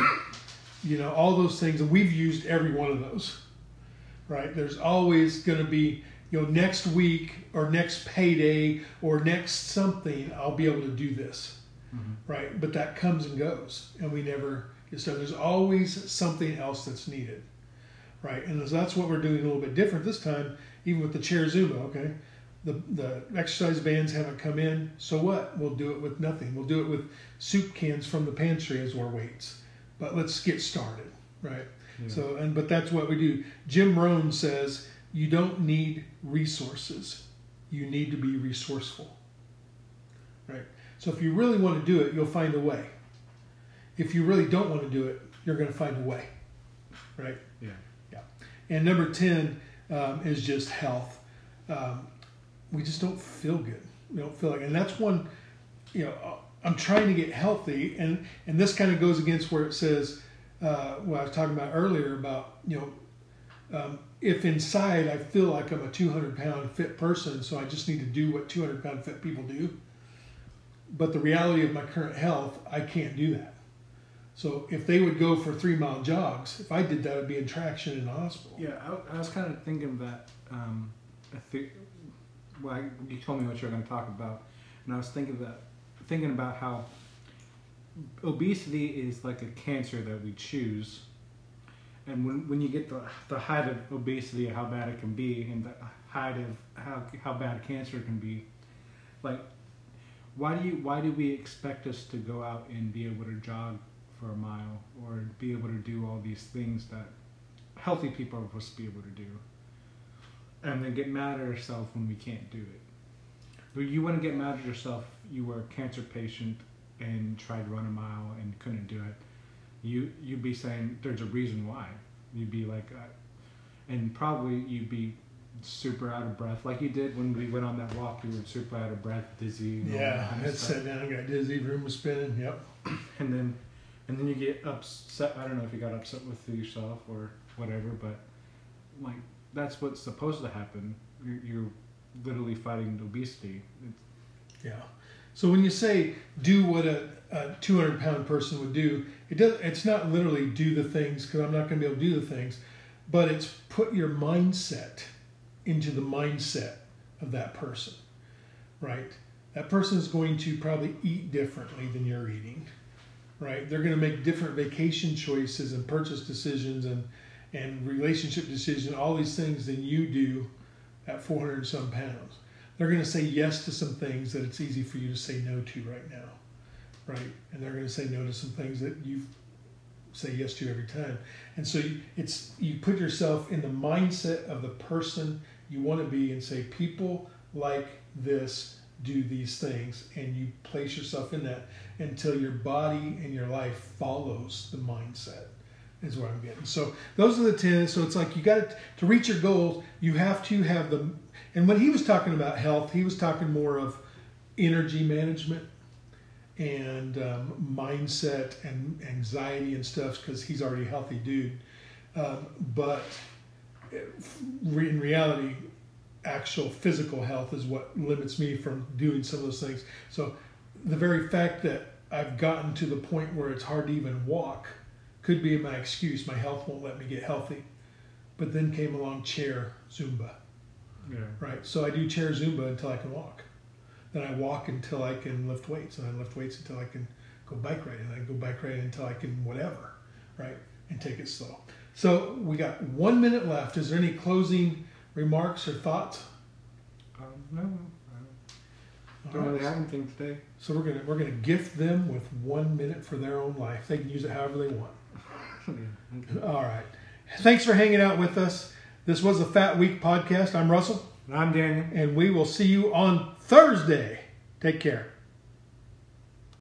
You know all those things, and we've used every one of those. Right. There's always going to be you know, next week or next payday or next something, I'll be able to do this. Mm-hmm. Right. But that comes and goes, and we never get started. There's always something else that's needed. Right. And that's what we're doing a little bit different this time, even with the chair Zumba. Okay. The, the exercise bands haven't come in, so what? We'll do it with nothing. We'll do it with soup cans from the pantry as our weights. But let's get started, right? Yeah. So, and but that's what we do. Jim Rohn says you don't need resources. you need to be resourceful. Right? So if you really want to do it, you'll find a way. If you really don't want to do it, you're going to find a way. Right? Yeah. Yeah. And number 10 um, is just health. Um, we just don't feel good. We don't feel like, and that's one, you know, I'm trying to get healthy, and and this kind of goes against where it says, uh, what I was talking about earlier about you know, um, if inside I feel like I'm a 200 pound fit person, so I just need to do what 200 pound fit people do. But the reality of my current health, I can't do that. So if they would go for three mile jogs, if I did that, I'd be in traction in the hospital. Yeah, I, I was kind of thinking that. Um, I. Well, I, you told me what you were going to talk about, and I was thinking that, thinking about how obesity is like a cancer that we choose, and when when you get the the height of obesity, how bad it can be, and the height of how how bad cancer can be, like, why do you why do we expect us to go out and be able to jog for a mile or be able to do all these things that healthy people are supposed to be able to do and then get mad at ourselves when we can't do it but you wouldn't get mad at yourself if you were a cancer patient and tried to run a mile and couldn't do it you you'd be saying there's a reason why you'd be like uh, and probably you'd be super out of breath like you did when we went on that walk you were super out of breath dizzy and all that Yeah, I sat down, got dizzy, room was spinning. Yep. and then and then you get upset i don't know if you got upset with yourself or whatever but like that's what's supposed to happen you're, you're literally fighting obesity it's, Yeah. So when you say do what a, a 200 pound person would do, it does. It's not literally do the things because I'm not going to be able to do the things, but it's put your mindset into the mindset of that person, right? That person is going to probably eat differently than you're eating, right? They're going to make different vacation choices and purchase decisions and and relationship decisions, all these things than you do at 400 and some pounds they're going to say yes to some things that it's easy for you to say no to right now, right? And they're going to say no to some things that you say yes to every time. And so it's you put yourself in the mindset of the person you want to be and say people like this do these things and you place yourself in that until your body and your life follows the mindset is what I'm getting. So those are the 10. So it's like you got to, to reach your goals, you have to have the, and when he was talking about health, he was talking more of energy management and um, mindset and anxiety and stuff because he's already a healthy dude. Um, but in reality, actual physical health is what limits me from doing some of those things. So the very fact that I've gotten to the point where it's hard to even walk could be my excuse. My health won't let me get healthy. But then came along chair Zumba, yeah right? So I do chair Zumba until I can walk. Then I walk until I can lift weights, and I lift weights until I can go bike riding, and I go bike riding until I can whatever, right? And take it slow. So we got one minute left. Is there any closing remarks or thoughts? um, no I don't, don't really have anything today So we're gonna we're gonna gift them with one minute for their own life. They can use it however they want. Okay. All right. Thanks for hanging out with us. This was the Fat Week podcast. I'm Russell, i'm daniel and we will see you on Thursday. Take care.